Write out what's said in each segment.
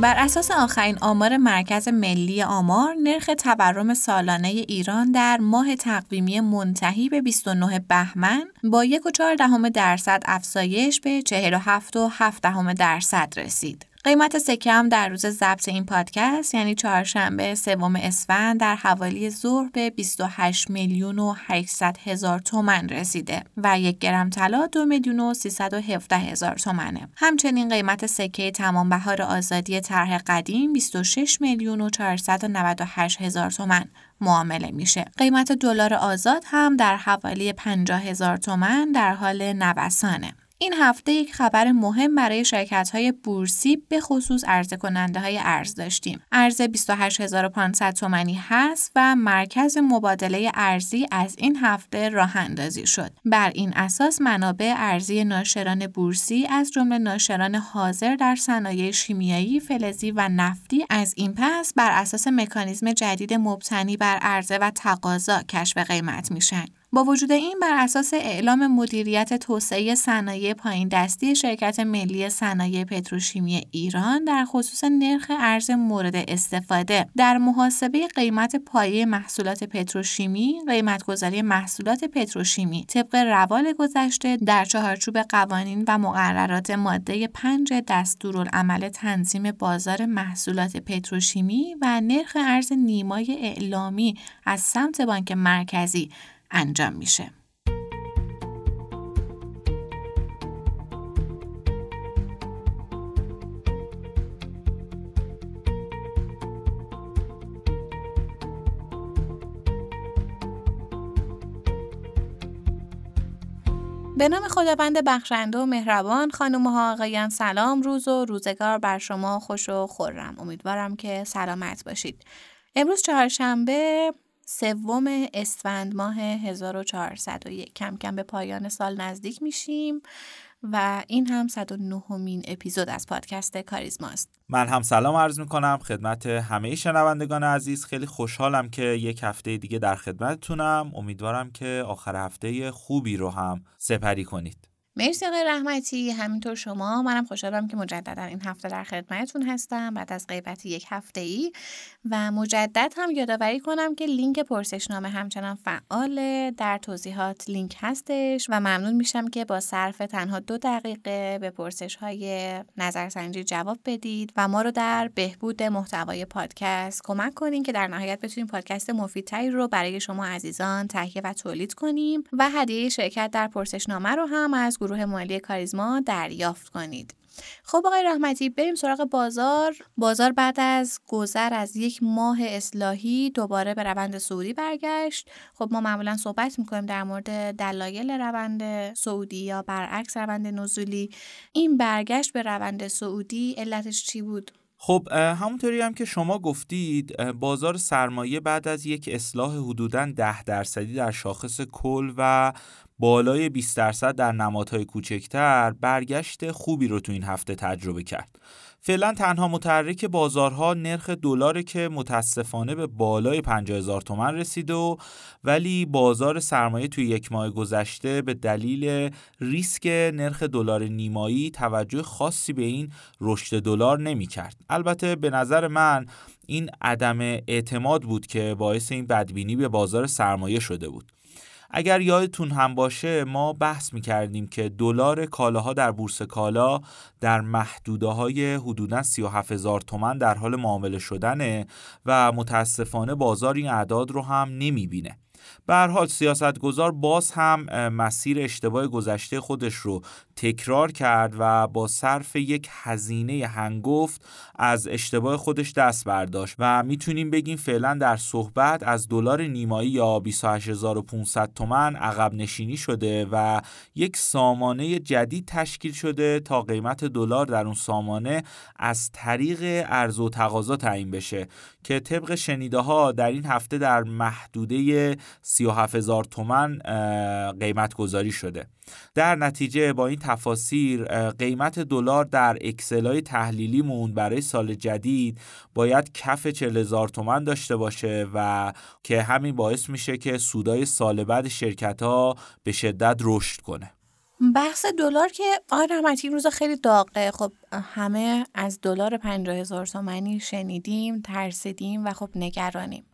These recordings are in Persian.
بر اساس آخرین آمار مرکز ملی آمار، نرخ تورم سالانه ایران در ماه تقویمی منتهی به 29 بهمن با 1.4 درصد افزایش به 47.7 درصد رسید. قیمت سکه هم در روز ضبط این پادکست یعنی چهارشنبه سوم اسفند در حوالی ظهر به 28 میلیون و 800 هزار تومن رسیده و یک گرم طلا 2 میلیون و 317 هزار تومنه. همچنین قیمت سکه تمام بهار آزادی طرح قدیم 26 میلیون و 498 هزار تومن معامله میشه. قیمت دلار آزاد هم در حوالی 50 هزار تومن در حال نوسانه. این هفته یک خبر مهم برای شرکت های بورسی به خصوص عرضه کننده های ارز داشتیم. ارز 28500 تومانی هست و مرکز مبادله ارزی از این هفته راه اندازی شد. بر این اساس منابع ارزی ناشران بورسی از جمله ناشران حاضر در صنایع شیمیایی، فلزی و نفتی از این پس بر اساس مکانیزم جدید مبتنی بر عرضه و تقاضا کشف قیمت میشن. با وجود این بر اساس اعلام مدیریت توسعه صنایع پایین دستی شرکت ملی صنایع پتروشیمی ایران در خصوص نرخ ارز مورد استفاده. در محاسبه قیمت پایه محصولات پتروشیمی قیمتگذاری محصولات پتروشیمی طبق روال گذشته در چهارچوب قوانین و مقررات ماده 5 دستورالعمل تنظیم بازار محصولات پتروشیمی و نرخ ارز نیمای اعلامی از سمت بانک مرکزی انجام میشه. به نام خداوند بخشنده و مهربان خانم ها آقایان سلام روز و روزگار بر شما خوش و خورم امیدوارم که سلامت باشید امروز چهارشنبه سوم اسفند ماه 1401 کم کم به پایان سال نزدیک میشیم و این هم 109 مین اپیزود از پادکست کاریزماست. من هم سلام عرض می کنم خدمت همه شنوندگان عزیز. خیلی خوشحالم که یک هفته دیگه در خدمتتونم. امیدوارم که آخر هفته خوبی رو هم سپری کنید. مرسی آقای رحمتی. همینطور شما. منم خوشحالم که مجددا این هفته در خدمتتون هستم. بعد از غیبت یک هفته ای و مجدد هم یادآوری کنم که لینک پرسشنامه همچنان فعال در توضیحات لینک هستش و ممنون میشم که با صرف تنها دو دقیقه به پرسش های نظرسنجی جواب بدید و ما رو در بهبود محتوای پادکست کمک کنین که در نهایت بتونیم پادکست مفیدتری رو برای شما عزیزان تهیه و تولید کنیم و هدیه شرکت در پرسشنامه رو هم از گروه مالی کاریزما دریافت کنید. خب آقای رحمتی بریم سراغ بازار. بازار بعد از گذر از یک ماه اصلاحی دوباره به روند سعودی برگشت. خب ما معمولا صحبت می‌کنیم در مورد دلایل روند سعودی یا برعکس روند نزولی. این برگشت به روند سعودی علتش چی بود؟ خب همونطوری هم که شما گفتید بازار سرمایه بعد از یک اصلاح حدوداً ده درصدی در شاخص کل و بالای 20 درصد در نمادهای کوچکتر برگشت خوبی رو تو این هفته تجربه کرد. فعلا تنها متحرک بازارها نرخ دلار که متاسفانه به بالای 50 هزار تومن رسیده و ولی بازار سرمایه توی یک ماه گذشته به دلیل ریسک نرخ دلار نیمایی توجه خاصی به این رشد دلار نمی کرد. البته به نظر من این عدم اعتماد بود که باعث این بدبینی به بازار سرمایه شده بود. اگر یادتون هم باشه ما بحث می کردیم که دلار کالاها در بورس کالا در محدوده های حدودا 37 هزار تومن در حال معامله شدنه و متاسفانه بازار این اعداد رو هم نمی بینه. به هر حال سیاستگزار باز هم مسیر اشتباه گذشته خودش رو تکرار کرد و با صرف یک هزینه هنگفت از اشتباه خودش دست برداشت. و می‌تونیم بگیم فعلا در صحبت از دلار نیمایی یا 28500 تومن عقب نشینی شده و یک سامانه جدید تشکیل شده تا قیمت دلار در اون سامانه از طریق عرض و تقاضا تعیین بشه که طبق شنیده ها در این هفته در محدوده 37000 تومن قیمت گذاری شده. در نتیجه با این تفاسیر قیمت دلار در اکسل های تحلیلیمون برای سال جدید باید کف 40000 تومن داشته باشه و که همین باعث میشه که سودای سال بعد شرکت ها به شدت رشد کنه. بحث دلار که آقای رحمتی روز خیلی داغه. خب همه از دلار پنجاه هزار تومنی شنیدیم ترسیدیم و خب نگرانیم.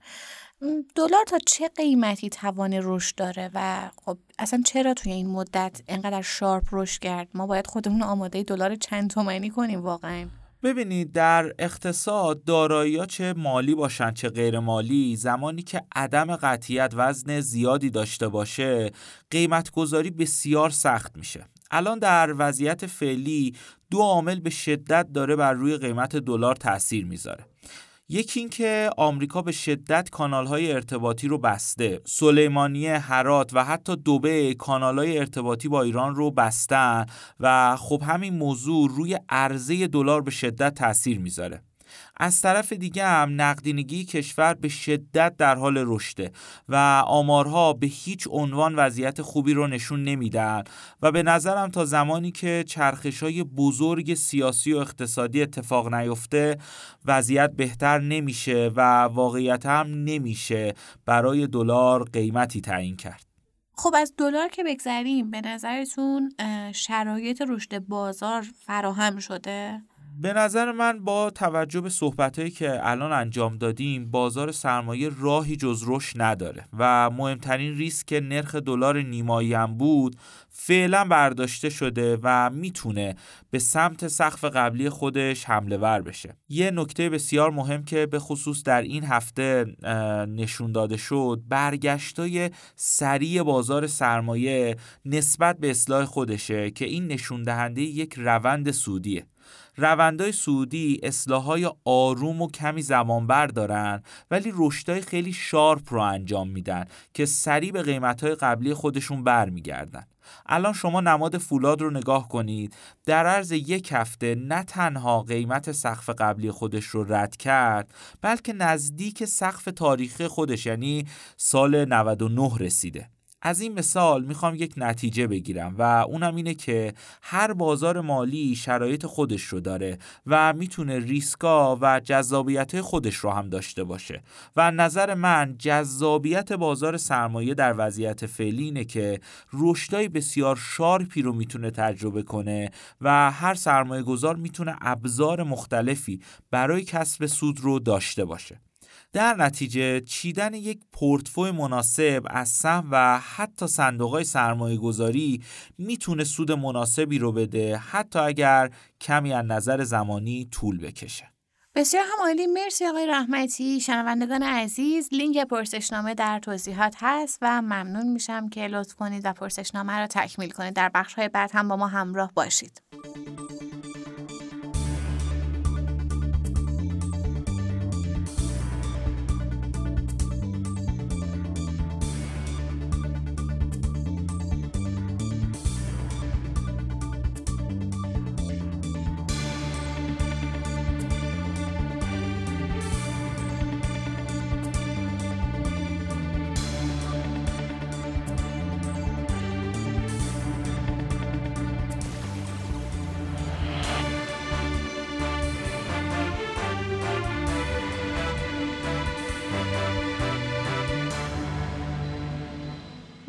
دلار تا چه قیمتی توان رشد داره و خب اصلا چرا توی این مدت انقدر شارپ رشد کرد؟ ما باید خودمون آماده دلار چند تومنی کنیم واقعا. ببینید در اقتصاد دارایی چه مالی باشن چه غیر مالی زمانی که عدم قطعیت وزن زیادی داشته باشه قیمت گذاری بسیار سخت میشه. الان در وضعیت فعلی دو عامل به شدت داره بر روی قیمت دلار تاثیر می‌ذاره. یکی اینکه آمریکا به شدت کانالهای ارتباطی رو بسته. سلیمانیه هرات و حتی دوبه کانالهای ارتباطی با ایران رو بستن و خب همین موضوع روی عرضه دلار به شدت تاثیر می‌ذاره. از طرف دیگه هم نقدینگی کشور به شدت در حال رشده و آمارها به هیچ عنوان وضعیت خوبی رو نشون نمیدن و به نظرم تا زمانی که چرخش های بزرگ سیاسی و اقتصادی اتفاق نیفته وضعیت بهتر نمیشه و واقعیت هم نمیشه برای دلار قیمتی تعیین کرد خب از دلار که بگذریم به نظرتون شرایط رشد بازار فراهم شده؟ به نظر من با توجه به صحبتهایی که الان انجام دادیم بازار سرمایه راهی جز رشد نداره و مهمترین ریسک نرخ دلار نیمایی هم بود فعلا برداشته شده و می‌تونه به سمت سقف قبلی خودش حمله ور بشه. یه نکته بسیار مهم که به خصوص در این هفته نشون داده شد برگشتای سریع بازار سرمایه نسبت به اصلاح خودشه که این نشون دهنده یک روند سودیه. روندای سعودی اصلاحای آروم و کمی زمان دارن ولی رشدای خیلی شارپ رو انجام میدن که سریع به قیمتهای قبلی خودشون برمیگردن. الان شما نماد فولاد رو نگاه کنید در عرض یک هفته نه تنها قیمت سقف قبلی خودش رو رد کرد بلکه نزدیک سقف تاریخی خودش یعنی سال 99 رسیده. از این مثال می‌خوام یک نتیجه بگیرم و اونم اینه که هر بازار مالی شرایط خودش رو داره و می‌تونه ریسکا و جذابیت خودش رو هم داشته باشه. و نظر من جذابیت بازار سرمایه در وضعیت فعلی اینه که رشدای بسیار شارپی رو می‌تونه تجربه کنه و هر سرمایه گذار می‌تونه ابزار مختلفی برای کسب سود رو داشته باشه. در نتیجه چیدن یک پورتفوی مناسب از سهم و حتی صندوق های سرمایه گذاری می‌تونه سود مناسبی رو بده حتی اگر کمی از نظر زمانی طول بکشه. بسیار هم عالی مرسی آقای رحمتی. شنوندگان عزیز لینک پرسشنامه در توضیحات هست و ممنون میشم که لطف کنید و پرسشنامه را تکمیل کنید. در بخش های بعد هم با ما همراه باشید.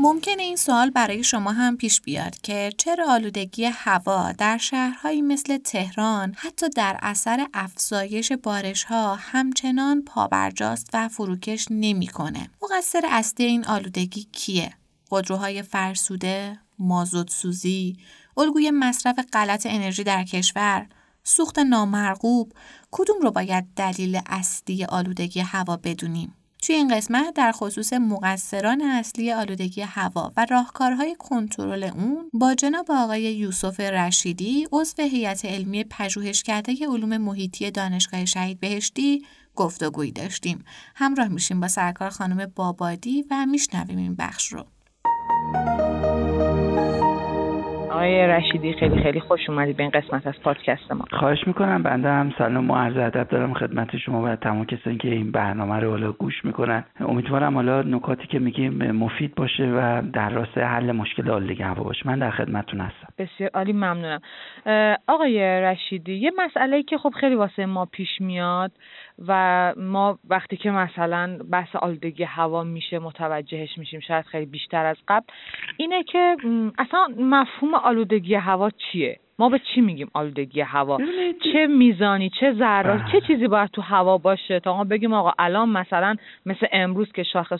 ممکنه این سوال برای شما هم پیش بیاد که چرا آلودگی هوا در شهرهایی مثل تهران حتی در اثر افزایش بارش ها همچنان پابرجاست و فروکش نمی‌کنه. مقصر اصلی این آلودگی کیه؟ خودروهای فرسوده، مازوت سوزی، الگوی مصرف غلط انرژی در کشور، سوخت نامرغوب کدوم رو باید دلیل اصلی آلودگی هوا بدونیم؟ توی این قسمت در خصوص مقصران اصلی آلودگی هوا و راهکارهای کنترل اون با جناب آقای یوسف رشیدی عضو هیئت علمی پژوهشکده علوم محیطی دانشگاه شهید بهشتی گفتگویی داشتیم. همراه میشیم با سرکار خانم بابادی و میشنویم این بخش رو. آقای رشیدی خیلی خیلی خوش اومدید به این قسمت از پادکست ما. خواهش می‌کنم بنده هم سلام و عرض ادب دارم خدمت شما و تمام کسانی که این برنامه رو حالا گوش می‌کنن. امیدوارم حالا نکاتی که میگیم مفید باشه و در راست حل مشکل آلودگی هوا باشه. من در خدمتتون هستم. بسیار عالی ممنونم. آقای رشیدی یه مسئله که خب خیلی واسه ما پیش میاد. و ما وقتی که مثلا بحث آلودگی هوا میشه متوجهش میشیم شاید خیلی بیشتر از قبل. اینه که اصلا مفهوم آلودگی هوا چیه؟ ما به چی میگیم آلودگی هوا؟ چه میزانی چه ذرات چه بله. چیزی باید تو هوا باشه تا ما بگیم آقا الان مثلا مثل امروز که شاخص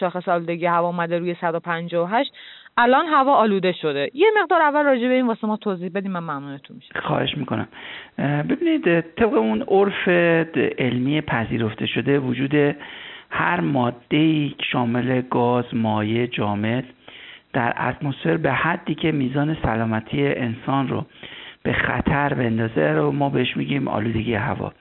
شاخص آلودگی هوا اومده روی 158 الان هوا آلوده شده. یه مقدار اول راجع به این واسه ما توضیح بدیم من ممنونتون میشه خواهش می‌کنم. ببینید طبق اون عرف علمی پذیرفته شده وجود هر ماده شامل گاز مایع جامد در اتمسفر به حدی که میزان سلامتی انسان رو به خطر بندازه رو ما بهش میگیم آلودگی هوا.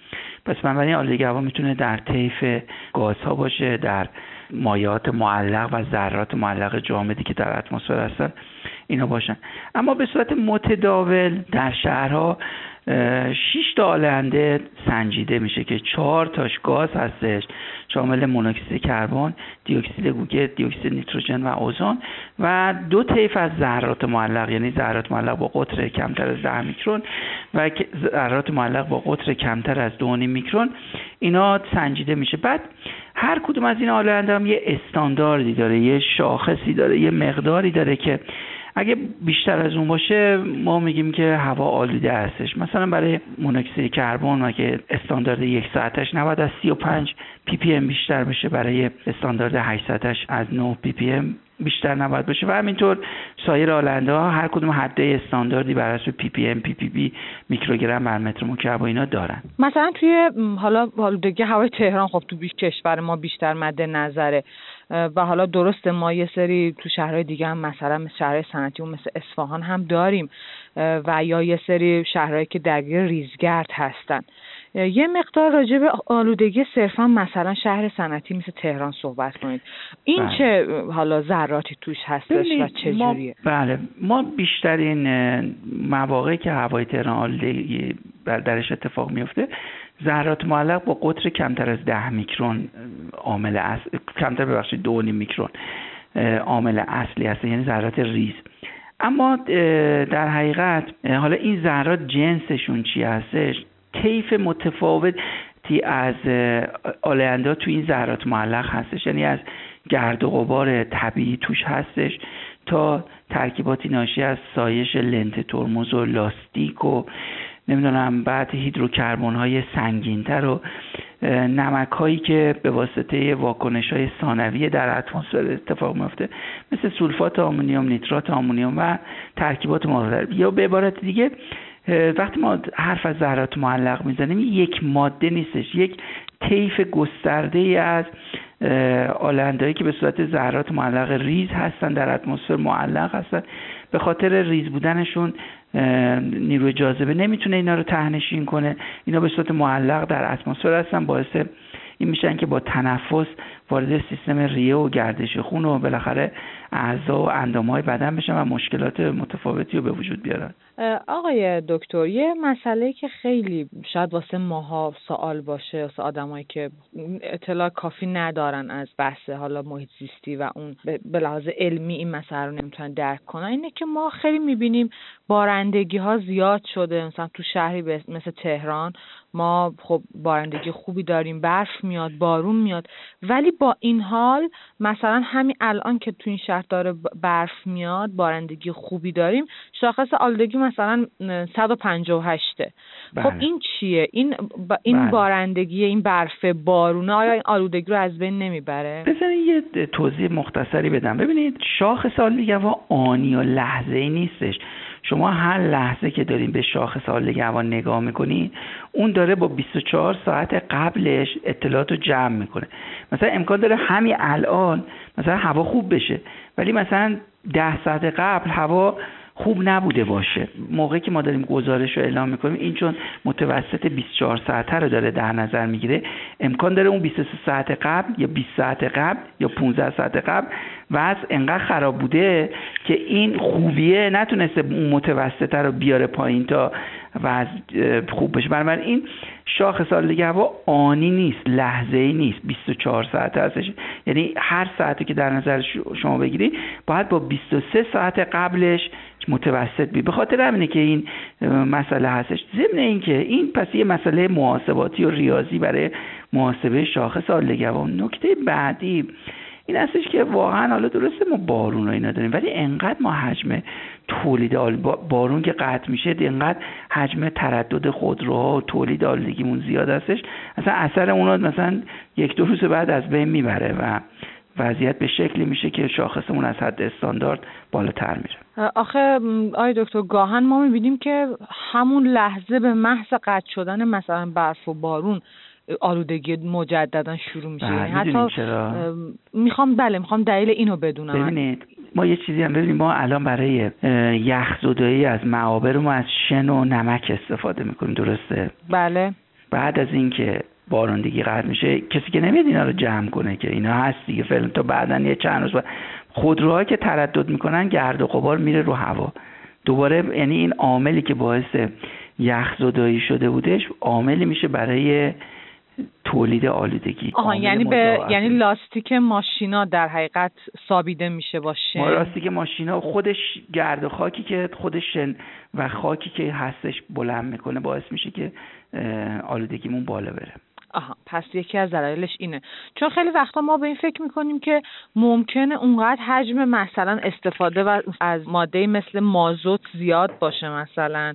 پس بنابراین آلودگی هوا می‌تونه در طیف گازها باشه در مایات معلق و ذرات معلق جامدی که در اتمسفر هستن اینا باشن. اما به صورت متداول در شهرها شش تا آلنده سنجیده میشه که چهار تاش گاز هستش شامل مونوکسید کربن دیوکسید گوگرد دیوکسید نیتروژن و اوزون و دو طیف از ذرات معلق یعنی ذرات معلق با قطر کمتر از 10 میکرون و ذرات معلق با قطر کمتر از 2 میکرون. اینا سنجیده میشه. بعد هر کدوم از این آلاینده هم یه استانداردی داره یه شاخصی داره یه مقداری داره که اگه بیشتر از اون باشه ما میگیم که هوا آلوده هستش. مثلا برای مونوکسید کربن اگه استاندارد یک ساعتش نباید از 35 ppm بیشتر بشه برای استاندارد 8 ساعتش از 9 پی پی ام بیشتر نباید باشه و همینطور سایر آلاینده ها هر کدوم حد استانداردی بر اساس پی پی ام پی پی بی میکروگرم بر متر مکعب اینا دارن. مثلا توی حالا آلودگی هوای تهران خب تو بیش کشور ما بیشتر مد نظره. و حالا درست ما یه سری تو شهرهای دیگه هم مثلا مثل شهرهای صنعتی مثل اصفهان هم داریم و یا یه سری شهرهایی که درگیر ریزگرد هستن. یه مقدار راجع به آلودگی صرفا مثلا شهر صنعتی مثل تهران صحبت کنید. این بله. چه حالا ذراتی توش هستش و چه جوریه بله. ما بیشترین مواقعی که هوای تهران آلودگی درش اتفاق میفته ذرات معلق با قطر کمتر از ده میکرون عامل اصل کمتر ببخشید دو میکرون عامل اصلی هست یعنی ذرات ریز. اما در حقیقت حالا این ذرات جنسشون چی هستش؟ طیف متفاوتی از آلنده تو این ذرات معلق هستش یعنی از گرد و غبار طبیعی توش هستش تا ترکیباتی ناشی از سایش لنت ترمز و لاستیک و نمی‌دونم بعد هیدروکربن های سنگینتر و نمک هایی که به واسطه واکنش های ثانویه در اتمسفر اتفاق میفته مثل سولفات آمونیوم نیترات آمونیوم و ترکیبات مختلف یا به عبارت دیگه وقتی ما حرف از ذرات معلق می‌زنیم یک ماده نیستش یک طیف گسترده ای از آلندهایی که به صورت ذرات معلق ریز هستن در اتمسفر معلق هستن. به خاطر ریز بودنشون نیروی جاذبه نمی‌تونه اینا رو تهنشین کنه. اینا به صورت معلق در اتمسفر هستن باعث این میشن که با تنفس وارد سیستم ریه و گردش خون و بالاخره اعضا و اندام های بدن بشن و مشکلات متفاوتی رو به وجود بیارن. آقای دکتر یه مسئله که خیلی شاید واسه ماها سوال باشه واسه آدمایی که اطلاع کافی ندارن از بحث حالا محیط زیستی و اون به لحاظ علمی این مسئله رو نمی‌تونن درک کنن. اینه که ما خیلی می‌بینیم بارندگی ها زیاد شده مثلا تو شهری مثل تهران ما خب بارندگی خوبی داریم برف میاد بارون میاد. ولی با این حال مثلا همین الان که تو این شهر داره برف میاد بارندگی خوبی داریم شاخص آلودگی مثلا 158 خب بله. این چیه؟ این این بله. بارندگی این برف بارونه آیا این آلودگی رو از بین نمی‌بره؟ بذارید یه توضیح مختصری بدم. ببینید شاخص آلودگی هوا آنی و لحظه ای نیستش. شما هر لحظه که داریم به شاخص حالت هوا نگاه می‌کنین اون داره با 24 ساعت قبلش اطلاعات رو جمع می‌کنه. مثلا امکان داره همین الان مثلا هوا خوب بشه ولی مثلا ده ساعت قبل هوا خوب نبوده باشه. موقعی که ما داریم گزارش رو اعلام می‌کنیم این چون متوسط 24 ساعته رو داره در نظر می‌گیره. امکان داره اون 23 ساعت قبل یا 20 ساعت قبل یا 15 ساعت قبل وضع انقدر خراب بوده که این خوبیه نتونسته متوسطه رو بیاره پایین تا وضع خوب بشه. بنابراین شاخص سال هوا آنی نیست لحظه ای نیست 24 ساعت هستش. یعنی هر ساعتی که در نظر شما بگیرید باید با 23 ساعت قبلش متوسط بی. به خاطر همینه که این مسئله هستش. ضمن اینکه این پس یه مسئله محاسباتی و ریاضی برای محاسبه شاخص آلگوا نکته بعدی این هستش که واقعا حالا درسته ما بارون رو اینا داریم ولی انقدر ما حجم تولید بارون که قطع میشه انقدر حجم تردد خودروها و تولید آلودگیمون زیاد هستش. اصلا اثر اون مثلا یک دو روز بعد از بین می‌بره و وضعیت به شکلی میشه که شاخصمون از حد استاندارد بالاتر میره. آخه آی دکتر گاهن ما می‌بینیم که همون لحظه به محض قطع شدن مثلا برف و بارون آلودگی مجددا شروع میشه. بله، حتی چرا؟ می‌خوام بله می‌خوام دلیل اینو بدونم. ببینید ما یه چیزی هم ببینیم. ما الان برای یخزدایی از معابر ما از شن و نمک استفاده می‌کنیم درسته؟ بله. بعد از اینکه بارندگی قطع میشه کسی که نمیاد اینا رو جمع کنه که اینا هست دیگه فعلا تا بعدا یه چند روز خودروها که تردد می‌کنن گرد و غبار میره رو هوا. دوباره یعنی این عاملی که باعث یخزدایی شده بودش عاملی میشه برای تولید آلودگی آها یعنی به یعنی لاستیک ماشینا در حقیقت سابیده میشه باشه ما لاستیک ماشینا خودش گرد و خاکی که خودش و خاکی که هستش بلند می‌کنه باعث میشه که آلودگیمون بالا بره. آها پس یکی از دلایلش اینه. چون خیلی وقتا ما به این فکر می‌کنیم که ممکنه اونقدر حجم مثلا استفاده و از ماده مثل مازوت زیاد باشه مثلا.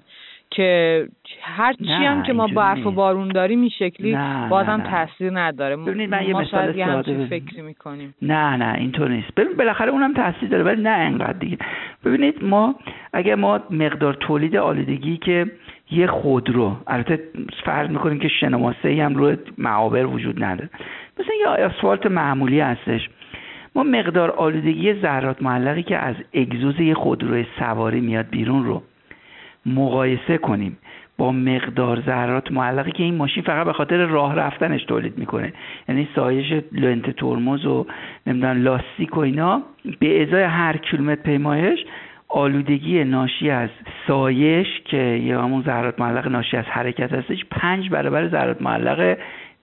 که هر چی هم که ما برف و بارون داریم این شکلی بازم تاثیر نداره. ببینید من یه مثال ساده فکر می‌کنیم. نه نه اینطور نیست. ببین بالاخره اونم تاثیر داره ولی نه انقدر دیگه. ببینید ما اگه ما مقدار تولید آلودگی که یه خودرو البته فرض می‌کنیم که شنماسه هم روی معابر وجود نداره. مثلا یه آسفالت معمولی هستش. ما مقدار آلودگی ذرات معلقی که از اگزوز یه خودروی سواری میاد بیرون رو مقایسه کنیم. با مقدار ذرات معلقی که این ماشین فقط به خاطر راه رفتنش تولید می‌کنه. یعنی سایش لنت ترمز و نمی‌دونم لاستیک و اینا به ازای هر کیلومتر پیمایش آلودگی ناشی از سایش که یا همون ذرات معلق ناشی از حرکت هستش پنج برابر ذرات معلق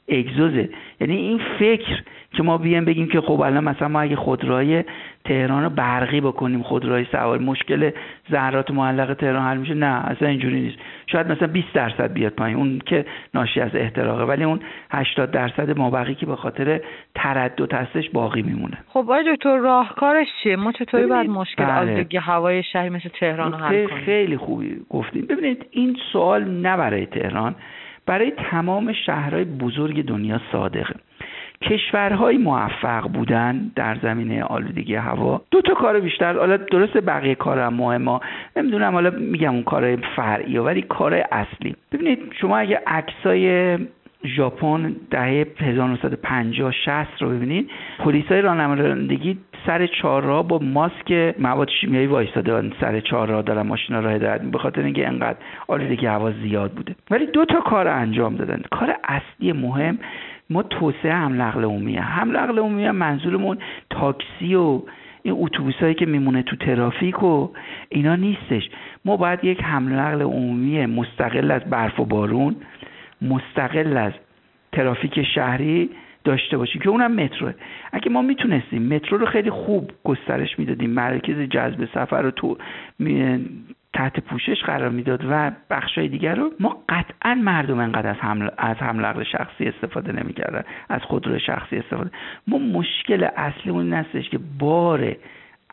اگزوزه. یعنی این فکر که ما بیایم بگیم که خب الان مثلا ما اگه خودروی تهران رو برقی بکنیم خودروی سواری مشکل ذرات معلق تهران حل میشه؟ نه اصلا اینجوری نیست. شاید مثلا 20 درصد بیاد پایین اون که ناشی از احتراقه ولی اون 80 درصد مابقی که به خاطر تردد هستش باقی میمونه. خب آقای دکتر راهکارش چیه؟ ما چطوری باید مشکل بله. آلودگی هوای شهری مثل تهران رو حل کنیم؟ خیلی خوبی گفتیم. ببینید این سوال نه برای تهران برای تمام شهرهای بزرگ دنیا صادقه. کشورهای موفق بودن در زمینه آلودگی هوا دو تا کار بیشتر. حالا درسته بقیه کار هم مهمه. نمی‌دونم حالا میگم اون کار فرعی ولی کار اصلی. ببینید شما اگه عکسای ژاپن دهه 1950 60 رو ببینید پلیسای رانندگی سر چهارراه با ماسک مواد شیمیایی وایستاده سر چهارراه دارن ماشینا راه هدایت به خاطر اینکه انقدر آلودگی هوا زیاد بوده. ولی دو تا کار انجام دادن. کار اصلی مهم ما توسعه هم نقل عمومی هم. نقل عمومی منظورمون تاکسی و این اتوبوس هایی که میمونه تو ترافیک و اینا نیستش. ما باید یک حمل نقل عمومی مستقل از برف و بارون مستقل از ترافیک شهری داشته باشیم که اونم متروه اگه ما می‌تونستیم مترو رو خیلی خوب گسترش می‌دادیم مرکز جذب سفر رو تو تحت پوشش قرار می‌داد و بخشای دیگر رو ما قطعا مردم انقدر از حمل از حمل شخصی استفاده نمی‌کردن از خودرو شخصی استفاده. ما مشکل اصلی اون هستش که بار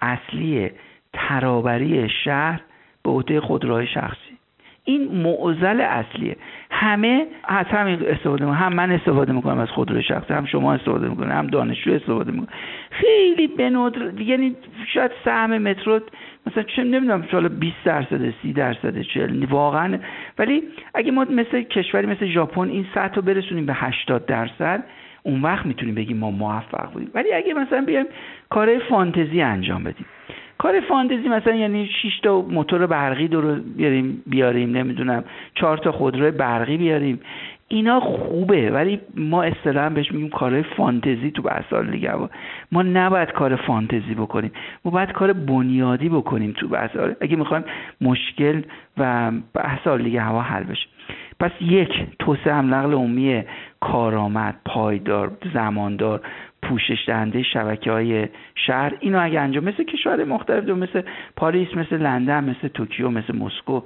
اصلی ترابری شهر به عهده خودروهای شخصی. این معضل اصلیه. همه از همین استفاده می‌کنن. هم من استفاده می‌کنم از خودرو شخصی هم شما استفاده می‌کنه هم دانشجو استفاده می‌کنه خیلی به ندر یعنی شاید سهم مترو مثلا چه نمی‌دونم حالا 20 درصد 30 درصد 40 واقعا. ولی اگه ما مثل کشوری مثل ژاپن این سطح رو برسونیم به 80 درصد اون وقت می‌تونیم بگیم ما موفق بودیم. ولی اگه مثلا بیایم کار فانتزی انجام بدیم. کار فانتزی مثلا یعنی 6 تا موتور برقی رو بیاریم بیاریم نمی‌دونم 4 تا خودرو برقی بیاریم. اینا خوبه ولی ما اصطلاحا بهش میگیم کار فانتزی تو بحث دیگه ما نباید کار فانتزی بکنیم ما باید کار بنیادی بکنیم تو بحث اگه می‌خوایم مشکل و بحث دیگه هوا حل بشه. پس یک توسعه هم نقل عمومی کارآمد پایدار زماندار پوشش دهنده شبکه های شهر. اینو اگه انجام مثل کشور مختلف دو مثل پاریس مثل لندن مثل توکیو مثل مسکو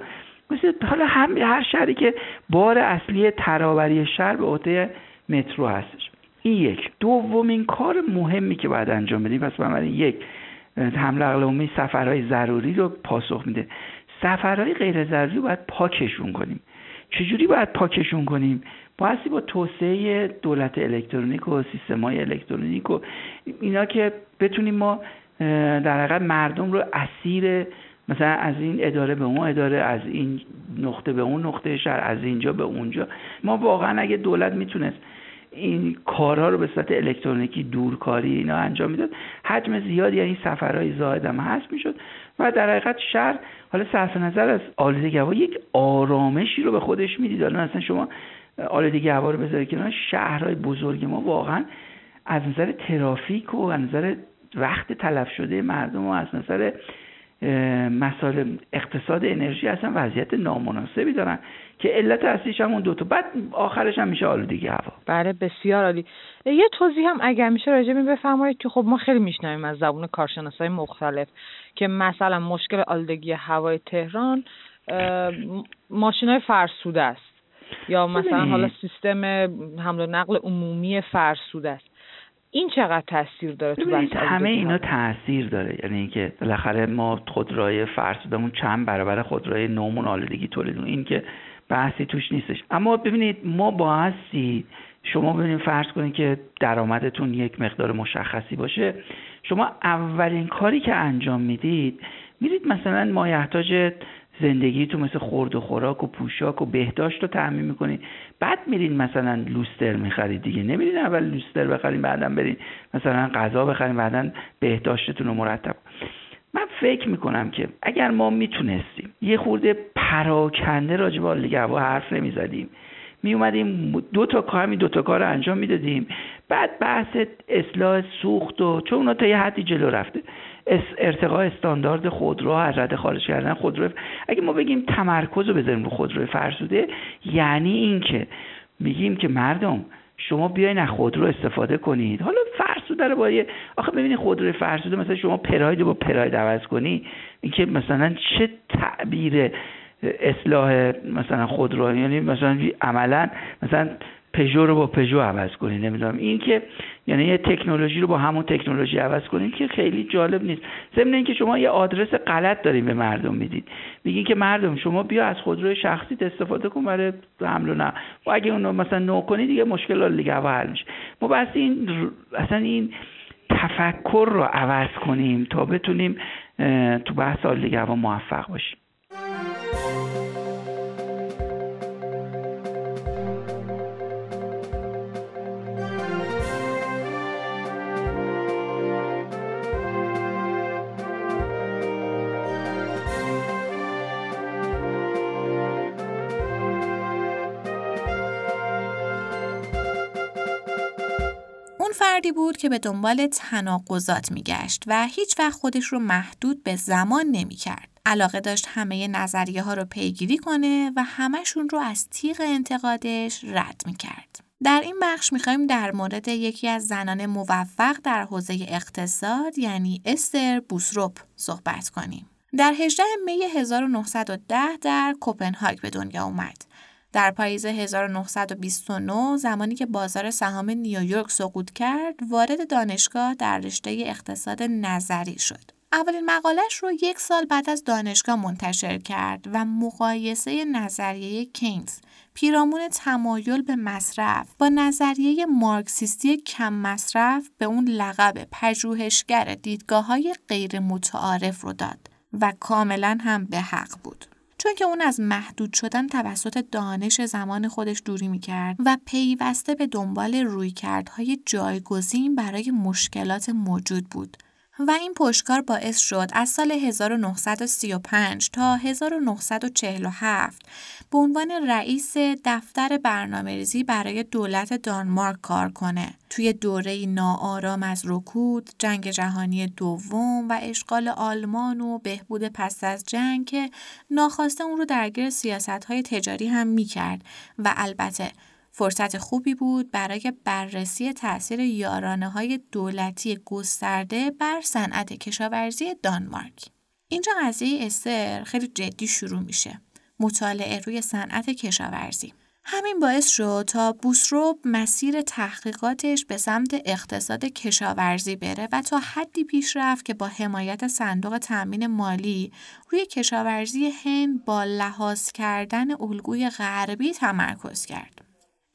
مثل حالا هم هر شهری که بار اصلی ترابری شهر به عهده مترو هستش. این یک. دومین کار مهمی که باید انجام بدیم پس بنابراین یک حمله عمومی سفرهای ضروری رو پاسخ میده. سفرهای غیر ضروری رو باید پاکشون کنیم. چجوری باید پاکشون کنیم؟ بایستی با توسعه دولت الکترونیک و سیستم های الکترونیک و اینا که بتونیم ما در حقیقت مردم رو اسیر مثلا از این اداره به اون اداره از این نقطه به اون نقطه شهر از اینجا به اونجا. ما واقعا اگه دولت می‌تونست این کارها رو به صورت الکترونیکی دورکاری اینا انجام می‌داد حجم زیادی این سفرهای زاید هم هست می‌شد و در حقیقت شهر حالا صرف نظر از آلودگی هوا یک آرامشی رو به خودش می‌دید. حالا مثلا شما آلودگی هوا رو بذارید کنار. شهرهای بزرگ ما واقعا از نظر ترافیک و از نظر وقت تلف شده مردم و از نظر مسائل اقتصاد انرژی اصلا وضعیت نامناسبی دارن که علت اصلیش هم اون دوتا بعد آخرش هم میشه آلودگی هوا. بله بسیار عالی. یه توضیح هم اگر میشه راجع می بفرمایید که خب ما خیلی میشنویم از زبون کارشناسای مختلف که مثلا مشکل آلودگی هوای تهران ماشین های فرسوده است. یا مثلا حالا سیستم حمل و نقل عمومی فرسوده است. این چقدر تاثیر داره تو بحث همه اینا تاثیر داره. یعنی اینکه بالاخره ما خودروی فرسودمون چند برابر خودروی نومون آلودگی تولید این که بحثی توش نیستش. اما ببینید ما بایستی شما ببینید فرض کنید که درآمدتون یک مقدار مشخصی باشه. شما اولین کاری که انجام می‌دید میرید مثلا مایحتاج زندگی تو مثل خورد و خوراک و پوشاک و بهداشت رو تعمین می‌کنید بعد میرین مثلا لوستر می‌خرید دیگه. نمیرین اول لوستر بخرین بعدا برین مثلا غذا بخرین بعدا بهداشتتون رو مرتب. من فکر می‌کنم که اگر ما می‌تونستیم یه خورده پراکنده راجع به هوا حرف نمی‌زدیم. می اومدیم دو تا کار همین دو تا کار رو انجام می‌دادیم. بعد بحث اصلاح سوخت و چون اونا تا یه حدی جلو رفته. ارتقاء استاندارد خودرو از رده خارج کردن خودرو. اگه ما بگیم تمرکز رو بذاریم رو خودرو فرسوده یعنی اینکه میگیم که مردم شما بیاین از خودرو استفاده کنید. حالا فرسوده رو با یه آخه ببینید خودرو فرسوده مثلا شما پراید با پراید عوض کنی اینکه مثلا چه تعبیر اصلاح مثلا خودرو یعنی مثلا عملا مثلا پژو رو با پژو عوض کنید نمی‌دونم. این که یعنی یه تکنولوژی رو با همون تکنولوژی عوض کنید که خیلی جالب نیست. ضمن اینکه شما یه آدرس غلط دارین به مردم می‌دید میگین که مردم شما بیا از خودروی شخصیت استفاده کن برای حمل و نه و اگه اونو مثلا نو کنی دیگه مشکل دیگه حل میشه. ما بس این اصلا این تفکر رو عوض کنیم تا بتونیم تو بحث دیگه هوا موفق باشیم. فردی بود که به دنبال تناقضات میگشت و هیچ وقت خودش رو محدود به زمان نمی‌کرد. علاقه داشت همه نظریه ها رو پیگیری کنه و همهشون رو از تیغ انتقادش رد می‌کرد. در این بخش می‌خوایم در مورد یکی از زنان موفق در حوزه اقتصاد یعنی استر بوسروپ صحبت کنیم. در 18 می 1910 در کوپنهاگ به دنیا اومد. در پاییز 1929 زمانی که بازار سهام نیویورک سقوط کرد وارد دانشگاه در رشته اقتصاد نظری شد. اولین مقالش رو یک سال بعد از دانشگاه منتشر کرد و مقایسه نظریه کینز پیرامون تمایل به مصرف با نظریه مارکسیستی کم مصرف به اون لقب پژوهشگر دیدگاه های غیر متعارف رو داد و کاملا هم به حق بود. چون که اون از محدود شدن توسط دانش زمان خودش دوری می‌کرد و پیوسته به دنبال رویکردهای جایگزین برای مشکلات موجود بود. و این پشتکار باعث شد از سال 1935 تا 1947 به عنوان رئیس دفتر برنامه ریزی برای دولت دانمارک کار کنه. توی دوره ناآرام از رکود، جنگ جهانی دوم و اشغال آلمان و بهبود پس از جنگ که ناخواسته اون رو درگیر سیاست های تجاری هم می کرد و البته فرصت خوبی بود برای بررسی تاثیر یارانه های دولتی گسترده بر صنعت کشاورزی دانمارک. اینجا قضیه استر خیلی جدی شروع میشه. مطالعه روی صنعت کشاورزی. همین باعث شد تا بوسروب مسیر تحقیقاتش به سمت اقتصاد کشاورزی بره و تا حدی پیش رفت که با حمایت صندوق تأمین مالی روی کشاورزی هند با لحاظ کردن الگوی غربی تمرکز کرد.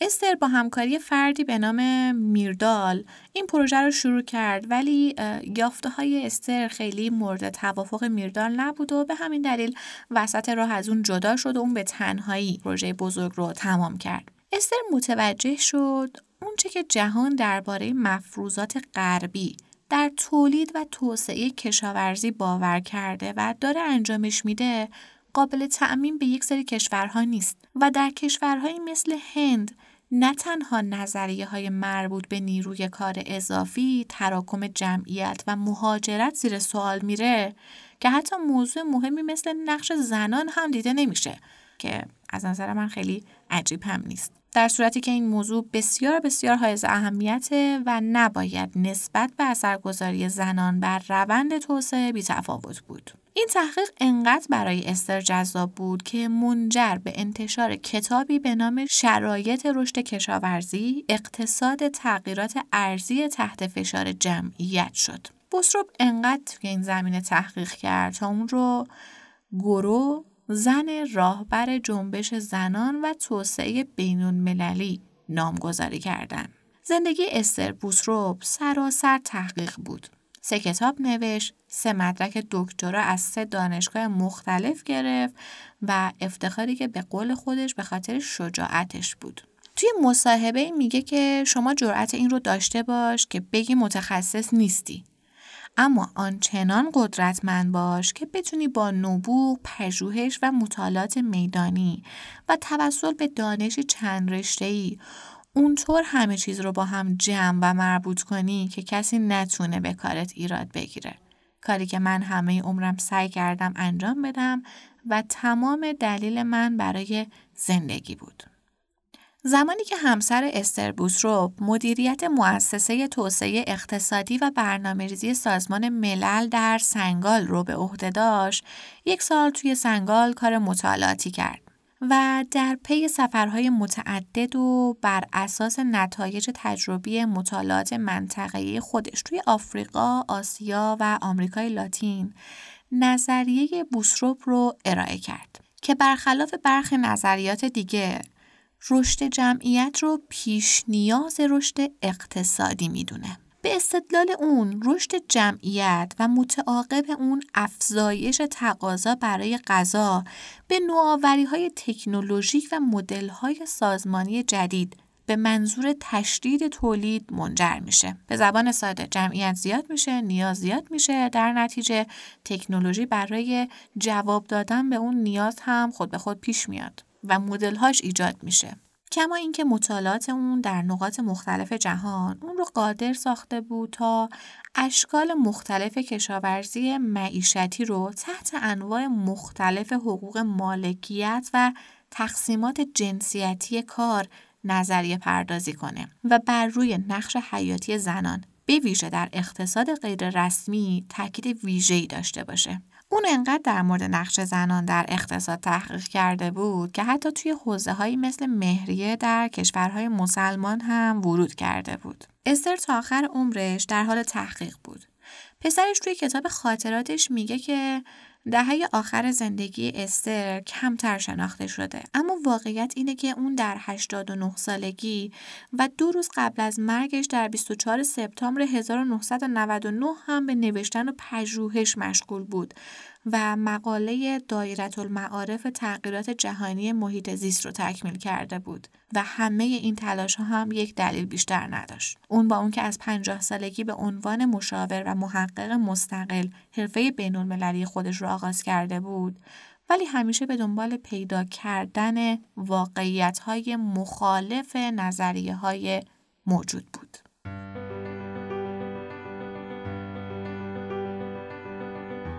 استر با همکاری فردی به نام میردال این پروژه رو شروع کرد ولی یافته های استر خیلی مورد توافق میردال نبود و به همین دلیل وسط راه از اون جدا شد و اون به تنهایی پروژه بزرگ رو تمام کرد. استر متوجه شد اونچه که جهان درباره مفروضات غربی در تولید و توسعه کشاورزی باور کرده و داره انجامش میده قابل تعمین به یک سری کشورها نیست و در کشورهایی مثل هند نه تنها نظریه های مربوط به نیروی کار اضافی، تراکم جمعیت و مهاجرت زیر سوال میره که حتی موضوع مهمی مثل نقش زنان هم دیده نمیشه که از نظر من خیلی عجیب هم نیست. در صورتی که این موضوع بسیار بسیار حائز اهمیته و نباید نسبت به اثرگذاری زنان بر روند توسعه بیتفاوت بود. این تحقیق انقدر برای استر جذاب بود که منجر به انتشار کتابی به نام شرایط رشد کشاورزی اقتصاد تغییرات ارزی تحت فشار جمعیت شد. بوسروب انقدر توی این زمینه تحقیق کرد تا اون رو گرو زن راهبر جنبش زنان و توسعه بینون مللی نامگذاری کردند. زندگی استر بوسروب سراسر تحقیق بود. سه کتاب نوشت، سه مدرک دکترا از سه دانشگاه مختلف گرفت و افتخاری که به قول خودش به خاطر شجاعتش بود. توی مصاحبه میگه که شما جرأت این رو داشته باش که بگی متخصص نیستی. اما آنچنان قدرتمند باش که بتونی با نبوغ، پژوهش و مطالعات میدانی و توسل به دانش چند رشته‌ای اونطور همه چیز رو با هم جمع و مربوط کنی که کسی نتونه به کارت ایراد بگیره. کاری که من همه عمرم سعی کردم انجام بدم و تمام دلیل من برای زندگی بود. زمانی که همسر استر بوسروب مدیریت مؤسسه توسعه اقتصادی و برنامه‌ریزی سازمان ملل در سنگال رو به عهده داشت، یک سال توی سنگال کار مطالعاتی کرد. و در پی سفرهای متعدد و بر اساس نتایج تجربی مطالعات منطقه‌ای خودش توی آفریقا، آسیا و آمریکای لاتین نظریه بوسروپ رو ارائه کرد که برخلاف برخی نظریات دیگه رشد جمعیت رو پیش نیاز رشد اقتصادی می‌دونه. به استدلال اون رشد جمعیت و متعاقب اون افزایش تقاضا برای غذا به نوآوری های تکنولوژیک و مدل های سازمانی جدید به منظور تشدید تولید منجر میشه. به زبان ساده جمعیت زیاد میشه، نیاز زیاد میشه، در نتیجه تکنولوژی برای جواب دادن به اون نیاز هم خود به خود پیش میاد و مدل هاش ایجاد میشه. کما اینکه مطالعات اون در نقاط مختلف جهان اون رو قادر ساخته بود تا اشکال مختلف کشاورزی معیشتی رو تحت انواع مختلف حقوق مالکیت و تقسیمات جنسیتی کار نظریه پردازی کنه و بر روی نقش حیاتی زنان به ویژه در اقتصاد غیر رسمی تاکید ویژه‌ای داشته باشه. اون انقدر در مورد نقش زنان در اقتصاد تحقیق کرده بود که حتی توی حوزه هایی مثل مهریه در کشورهای مسلمان هم ورود کرده بود. استر تا آخر عمرش در حال تحقیق بود. پسرش توی کتاب خاطراتش میگه که دهه آخر زندگی استر کمتر شناخته شده. اما واقعیت اینه که اون در 89 سالگی و دو روز قبل از مرگش در 24 سپتامبر 1999 هم به نوشتن و پژوهش مشغول بود. و مقاله دایره المعارف تغییرات جهانی محیط زیست رو تکمیل کرده بود و همه این تلاش ها هم یک دلیل بیشتر نداشت. اون با اون که از پنجاه سالگی به عنوان مشاور و محقق مستقل حرفه بین المللی خودش رو آغاز کرده بود ولی همیشه به دنبال پیدا کردن واقعیت های مخالف نظریه های موجود بود.